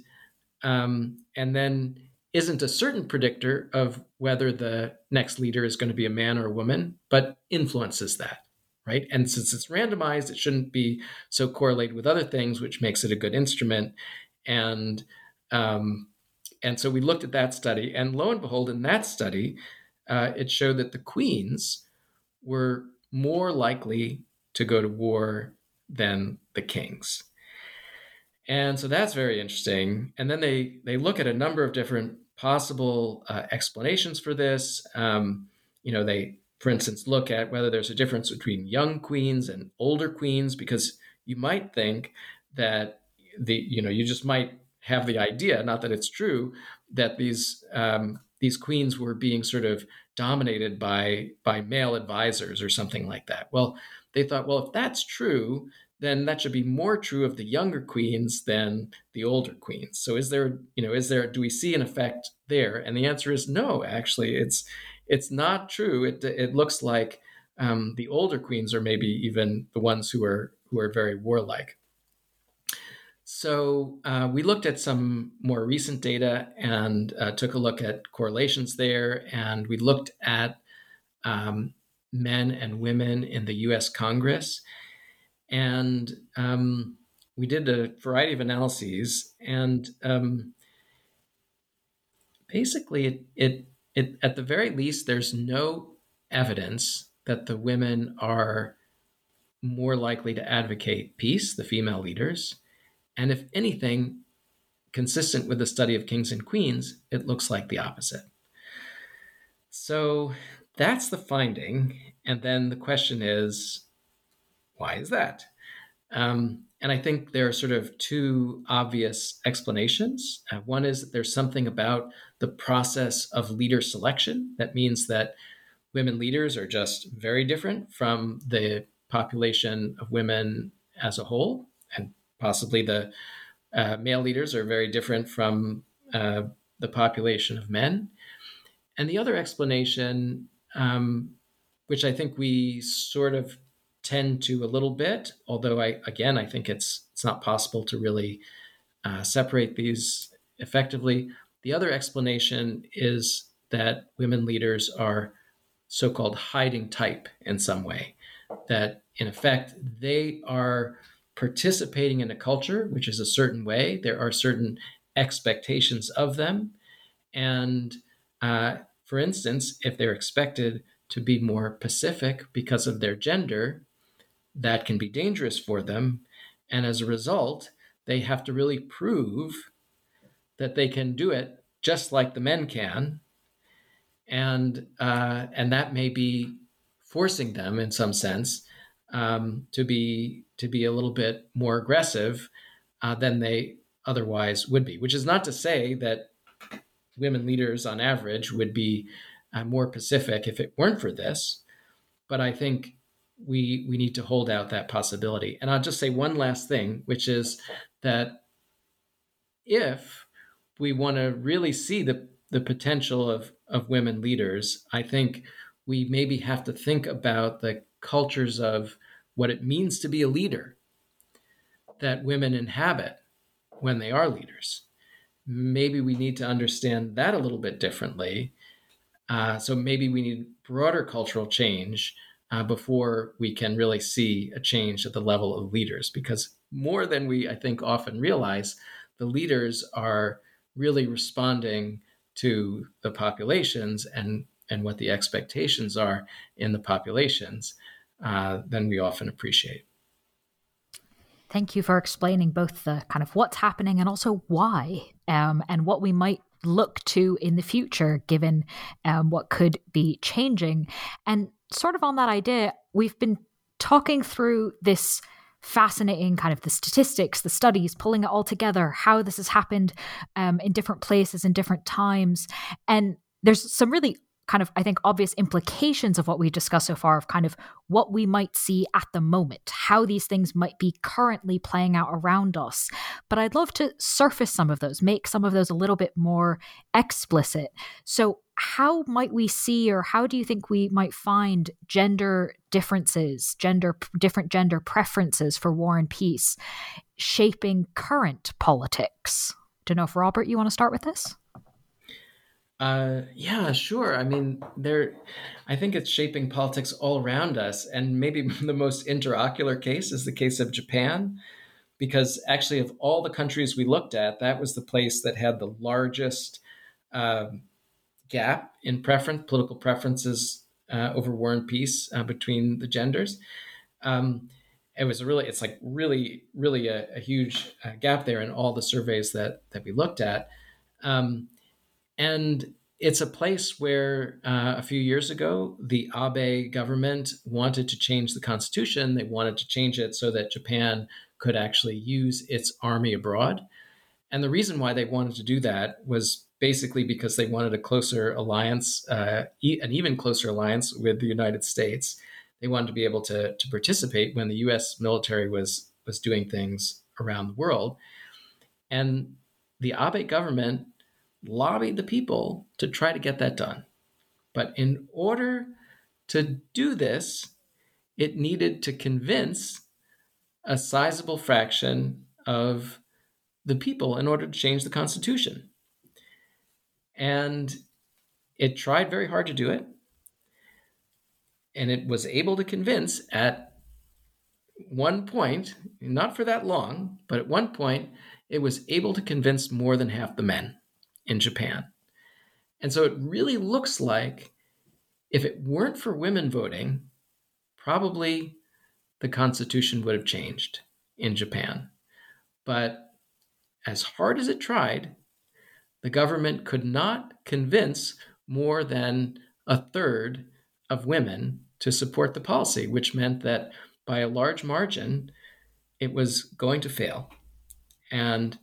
um, and then isn't a certain predictor of whether the next leader is going to be a man or a woman, but influences that, right? And since it's randomized, it shouldn't be so correlated with other things, which makes it a good instrument. And um, and so we looked at that study, and lo and behold, in that study, uh, it showed that the queens were more likely to go to war than the kings. And so that's very interesting. And then they they look at a number of different possible uh, explanations for this. Um, you know, they, for instance, look at whether there's a difference between young queens and older queens, because you might think that the you know you just might have the idea, not that it's true, that these um, these queens were being sort of dominated by by male advisors or something like that. Well, they thought, well, if that's true, then that should be more true of the younger queens than the older queens. So is there, you know, is there do we see an effect there? And the answer is no, actually. It's it's not true. It it looks like um, the older queens are maybe even the ones who are who are very warlike. So uh, we looked at some more recent data and uh, took a look at correlations there, and we looked at um, men and women in the U.S. Congress, and um, we did a variety of analyses, and um, basically, it, it it at the very least, there's no evidence that the women are more likely to advocate peace, the female leaders, and if anything, consistent with the study of kings and queens, it looks like the opposite. So that's the finding. And then the question is, why is that? Um, and I think there are sort of two obvious explanations. Uh, one is that there's something about the process of leader selection that means that women leaders are just very different from the population of women as a whole, and possibly the uh, male leaders are very different from uh, the population of men. And the other explanation, um, which I think we sort of tend to a little bit, although I again I think it's it's not possible to really uh, separate these effectively. The other explanation is that women leaders are so-called hiding type in some way, that in effect they are participating in a culture which is a certain way. There are certain expectations of them, and uh, for instance, if they're expected to be more pacific because of their gender, that can be dangerous for them. And as a result, they have to really prove that they can do it just like the men can. And, uh, and that may be forcing them in some sense um, to be to be a little bit more aggressive uh, than they otherwise would be. Which is not to say that women leaders, on average, would be uh, more pacific if it weren't for this. But I think we we need to hold out that possibility. And I'll just say one last thing, which is that if we want to really see the the potential of of women leaders, I think we maybe have to think about the cultures of what it means to be a leader that women inhabit when they are leaders. Maybe we need to understand that a little bit differently. Uh, so maybe we need broader cultural change uh, before we can really see a change at the level of leaders. Because more than we, I think, often realize, the leaders are really responding to the populations and, and what the expectations are in the populations uh, than we often appreciate. Thank you for explaining both the kind of what's happening and also why, um, and what we might look to in the future, given um, what could be changing. And sort of on that idea, we've been talking through this fascinating kind of the statistics, the studies, pulling it all together, how this has happened um, in different places in different times. And there's some really kind of, I think, obvious implications of what we've discussed so far of kind of what we might see at the moment, how these things might be currently playing out around us. But I'd love to surface some of those, make some of those a little bit more explicit. So, how might we see, or how do you think we might find gender differences, gender different gender preferences for war and peace shaping current politics? Don't know if Robert, you want to start with this? Uh, yeah, sure. I mean, there. I think it's shaping politics all around us, and maybe the most interocular case is the case of Japan, because actually, of all the countries we looked at, that was the place that had the largest uh, gap in preference, political preferences uh, over war and peace uh, between the genders. Um, it was really, it's like really, really a, a huge uh, gap there in all the surveys that that we looked at. Um, and it's a place where uh, a few years ago, the Abe government wanted to change the constitution. They wanted to change it so that Japan could actually use its army abroad. And the reason why they wanted to do that was basically because they wanted a closer alliance, uh, an even closer alliance with the United States. They wanted to be able to, to participate when the US military was, was doing things around the world. And the Abe government lobbied the people to try to get that done. But in order to do this, it needed to convince a sizable fraction of the people in order to change the Constitution. And it tried very hard to do it. And it was able to convince at one point, not for that long, but at one point, it was able to convince more than half the men in Japan. And so it really looks like if it weren't for women voting, probably the Constitution would have changed in Japan. But as hard as it tried, the government could not convince more than a third of women to support the policy, which meant that by a large margin, it was going to fail. And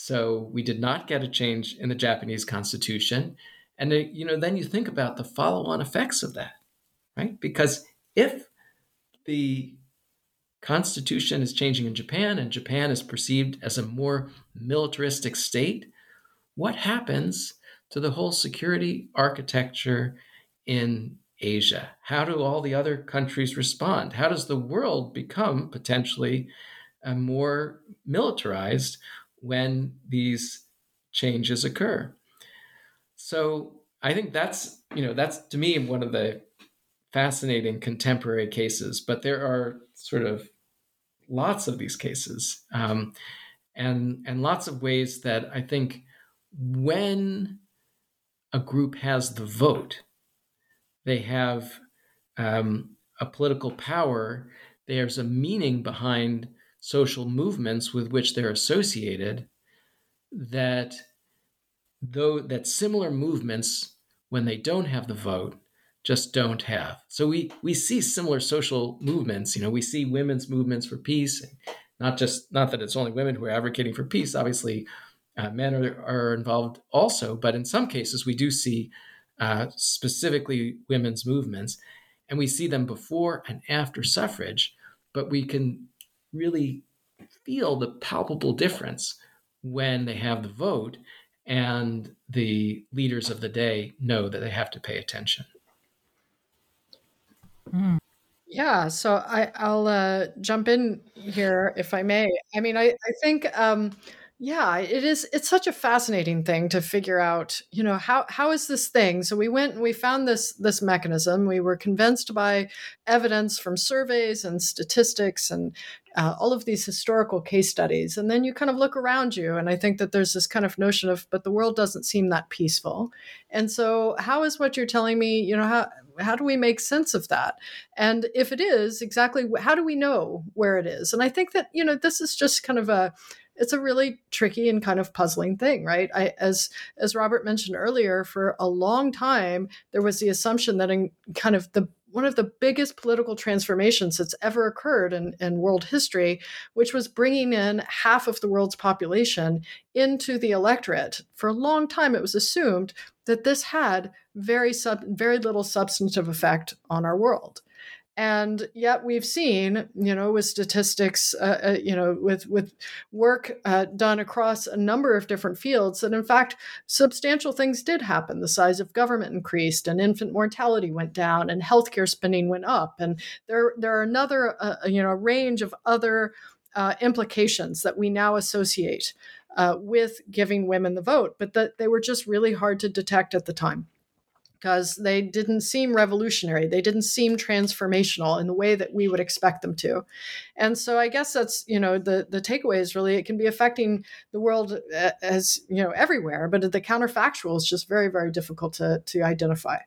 so we did not get a change in the Japanese constitution. And you know, then you think about the follow-on effects of that, right? Because if the constitution is changing in Japan and Japan is perceived as a more militaristic state, what happens to the whole security architecture in Asia? How do all the other countries respond? How does the world become potentially uh, more militarized when these changes occur? So I think that's you know that's to me one of the fascinating contemporary cases, but there are sort of lots of these cases, um, and and lots of ways that I think when a group has the vote, they have um, a political power. There's a meaning behind social movements with which they're associated that though that similar movements when they don't have the vote just don't have. So we we see similar social movements. You know, we see women's movements for peace, not just not that it's only women who are advocating for peace. Obviously, uh, men are, are involved also, but in some cases we do see uh, specifically women's movements, and we see them before and after suffrage. But we can really feel the palpable difference when they have the vote and the leaders of the day know that they have to pay attention. Yeah, so I, I'll uh, jump in here if I may. I mean, I, I think, um, yeah, it is. It's such a fascinating thing to figure out. You know, how how is this thing? So we went and we found this this mechanism. We were convinced by evidence from surveys and statistics and uh, all of these historical case studies. And then you kind of look around you, and I think that there's this kind of notion of, but the world doesn't seem that peaceful. And so, how is what you're telling me? You know, how how do we make sense of that? And if it is, exactly how do we know where it is? And I think that, you know, this is just kind of a it's a really tricky and kind of puzzling thing, right? I, as as Robert mentioned earlier, for a long time there was the assumption that in kind of the one of the biggest political transformations that's ever occurred in, in world history, which was bringing in half of the world's population into the electorate. For a long time, it was assumed that this had very sub, very little substantive effect on our world and yet we've seen you know with statistics uh, uh, you know with with work uh, done across a number of different fields that in fact substantial things did happen. The size of government increased and infant mortality went down and healthcare spending went up. And there there are another uh, you know range of other uh, implications that we now associate uh, with giving women the vote but that they were just really hard to detect at the time because they didn't seem revolutionary. They didn't seem transformational in the way that we would expect them to. And so I guess that's, you know, the the takeaway is really it can be affecting the world uh, as, you know, everywhere, but the counterfactual is just very very difficult to to identify.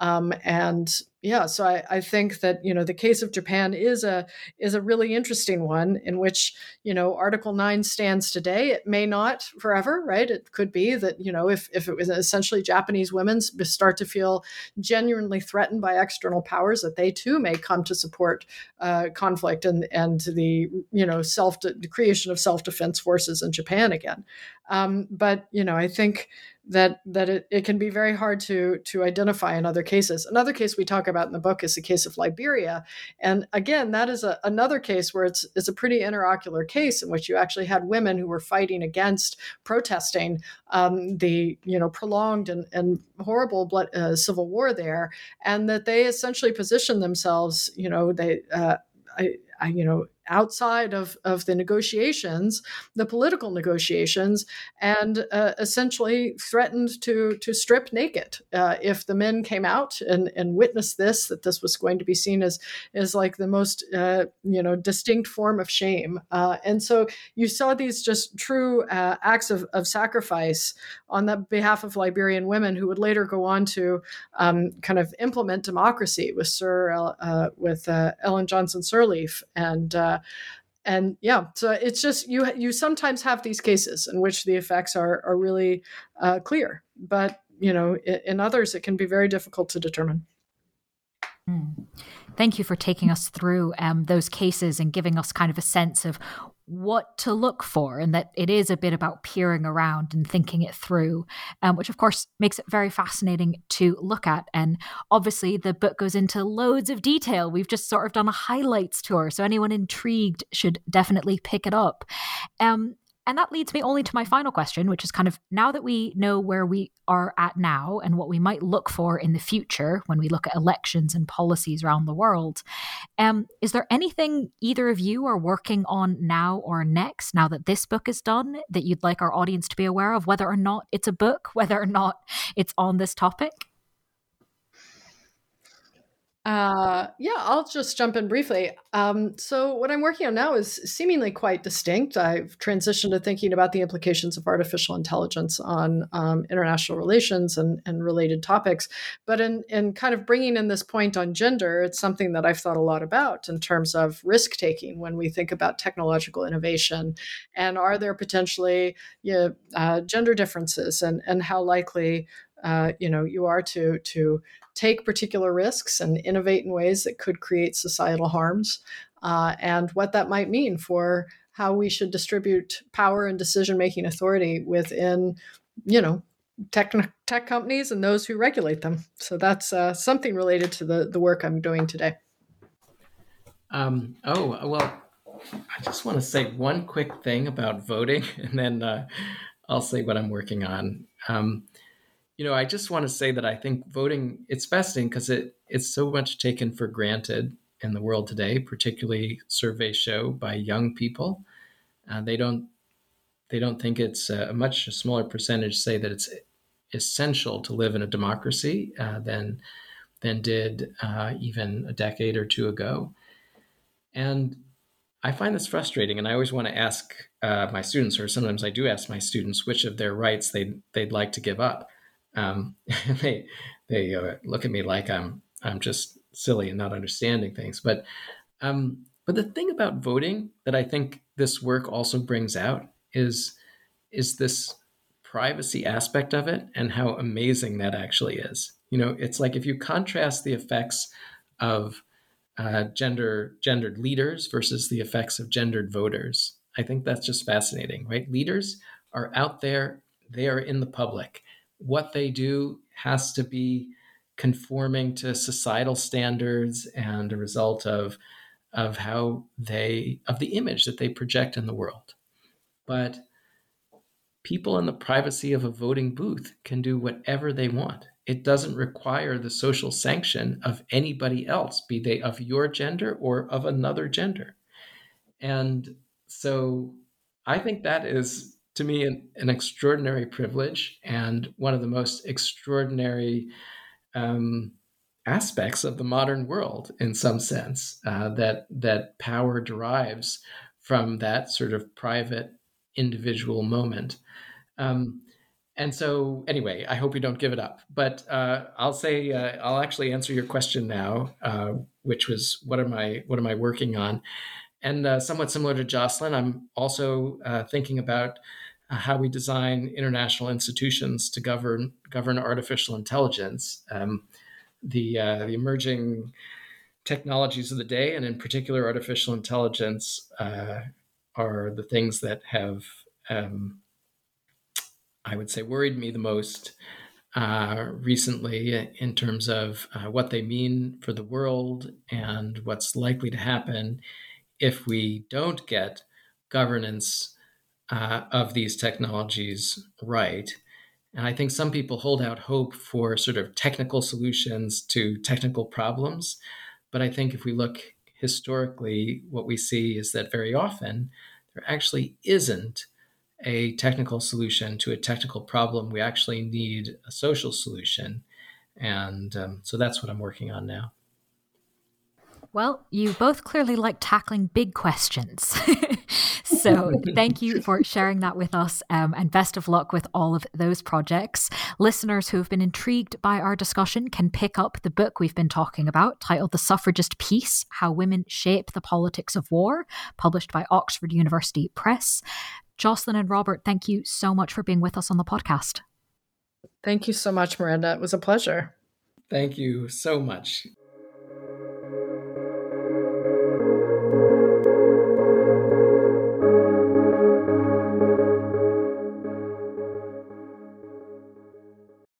Um, and yeah, so I, I think that you know the case of Japan is a is a really interesting one in which you know Article Nine stands today. It may not forever, right? It could be that you know if if it was essentially Japanese women start to feel genuinely threatened by external powers, that they too may come to support uh, conflict and and the you know self the creation of self defense forces in Japan again. Um, but you know I think that that it, it can be very hard to to identify in other cases. Another case we talk about in the book is the case of Liberia, and again, that is a, another case where it's it's a pretty interocular case in which you actually had women who were fighting against protesting um, the you know prolonged and, and horrible blood, uh, civil war there, and that they essentially positioned themselves, you know, they. Uh, I, I, you know, outside of, of the negotiations, the political negotiations, and uh, essentially threatened to to strip naked uh, if the men came out and, and witnessed this, that this was going to be seen as as like the most uh, you know distinct form of shame. Uh, and so you saw these just true uh, acts of, of sacrifice on the behalf of Liberian women who would later go on to um, kind of implement democracy with Sir uh, with Ellen Johnson Sirleaf and and yeah so it's just you you sometimes have these cases in which the effects are are really uh, clear but you know in, in, others it can be very difficult to determine mm. Thank you for taking us through um, those cases and giving us kind of a sense of what to look for, and that it is a bit about peering around and thinking it through, um, which of course makes it very fascinating to look at. And obviously, the book goes into loads of detail. We've just sort of done a highlights tour, so anyone intrigued should definitely pick it up. Um, and that leads me only to my final question, which is kind of now that we know where we are at now and what we might look for in the future when we look at elections and policies around the world, um, is there anything either of you are working on now or next, now that this book is done, that you'd like our audience to be aware of, whether or not it's a book, whether or not it's on this topic? Uh, yeah, I'll just jump in briefly. Um, so, what I'm working on now is seemingly quite distinct. I've transitioned to thinking about the implications of artificial intelligence on um, international relations and, and related topics. But in, in kind of bringing in this point on gender, it's something that I've thought a lot about in terms of risk taking when we think about technological innovation. And are there potentially you know, uh, gender differences and, and how likely uh, you know you are to to take particular risks and innovate in ways that could create societal harms, uh, and what that might mean for how we should distribute power and decision making authority within, you know, tech tech companies and those who regulate them. So that's uh, something related to the the work I'm doing today. Um, oh well, I just want to say one quick thing about voting, and then uh, I'll say what I'm working on. Um, you know, I just want to say that I think voting it's fascinating because it it's so much taken for granted in the world today, particularly surveys show by young people. Uh, they don't they don't think it's a much smaller percentage say that it's essential to live in a democracy uh, than than did uh, even a decade or two ago. And I find this frustrating, and I always want to ask uh, my students, or sometimes I do ask my students, which of their rights they they'd like to give up um, they they uh, look at me like I'm I'm just silly and not understanding things. But um, but the thing about voting that I think this work also brings out is is this privacy aspect of it and how amazing that actually is. You know, it's like if you contrast the effects of uh, gender gendered leaders versus the effects of gendered voters. I think that's just fascinating, right? Leaders are out there, they are in the public, what they do has to be conforming to societal standards and a result of of how they of the image that they project in the world. But people in the privacy of a voting booth can do whatever they want. It doesn't require the social sanction of anybody else be they of your gender or of another gender. And so i think that is to me an, an extraordinary privilege and one of the most extraordinary um, aspects of the modern world in some sense uh, that that power derives from that sort of private individual moment. Um, and so anyway i hope you don't give it up but uh, i'll say uh, i'll actually answer your question now uh, which was what am i what am i working on? And uh, somewhat similar to Joslyn i'm also uh, thinking about how we design international institutions to govern govern artificial intelligence. Um, the uh, the emerging technologies of the day, and in particular, artificial intelligence, uh, are the things that have, um, I would say, worried me the most uh, recently in terms of uh, what they mean for the world and what's likely to happen if we don't get governance uh, of these technologies right. And I think some people hold out hope for sort of technical solutions to technical problems. But I think if we look historically, what we see is that very often there actually isn't a technical solution to a technical problem. We actually need a social solution. And um, so that's what I'm working on now. Well, you both clearly like tackling big questions. so thank you for sharing that with us um, and best of luck with all of those projects. Listeners who have been intrigued by our discussion can pick up the book we've been talking about titled The Suffragist Peace How Women Shape the Politics of War, published by Oxford University Press. Joslyn and Robert, thank you so much for being with us on the podcast. Thank you so much, Miranda. It was a pleasure. Thank you so much.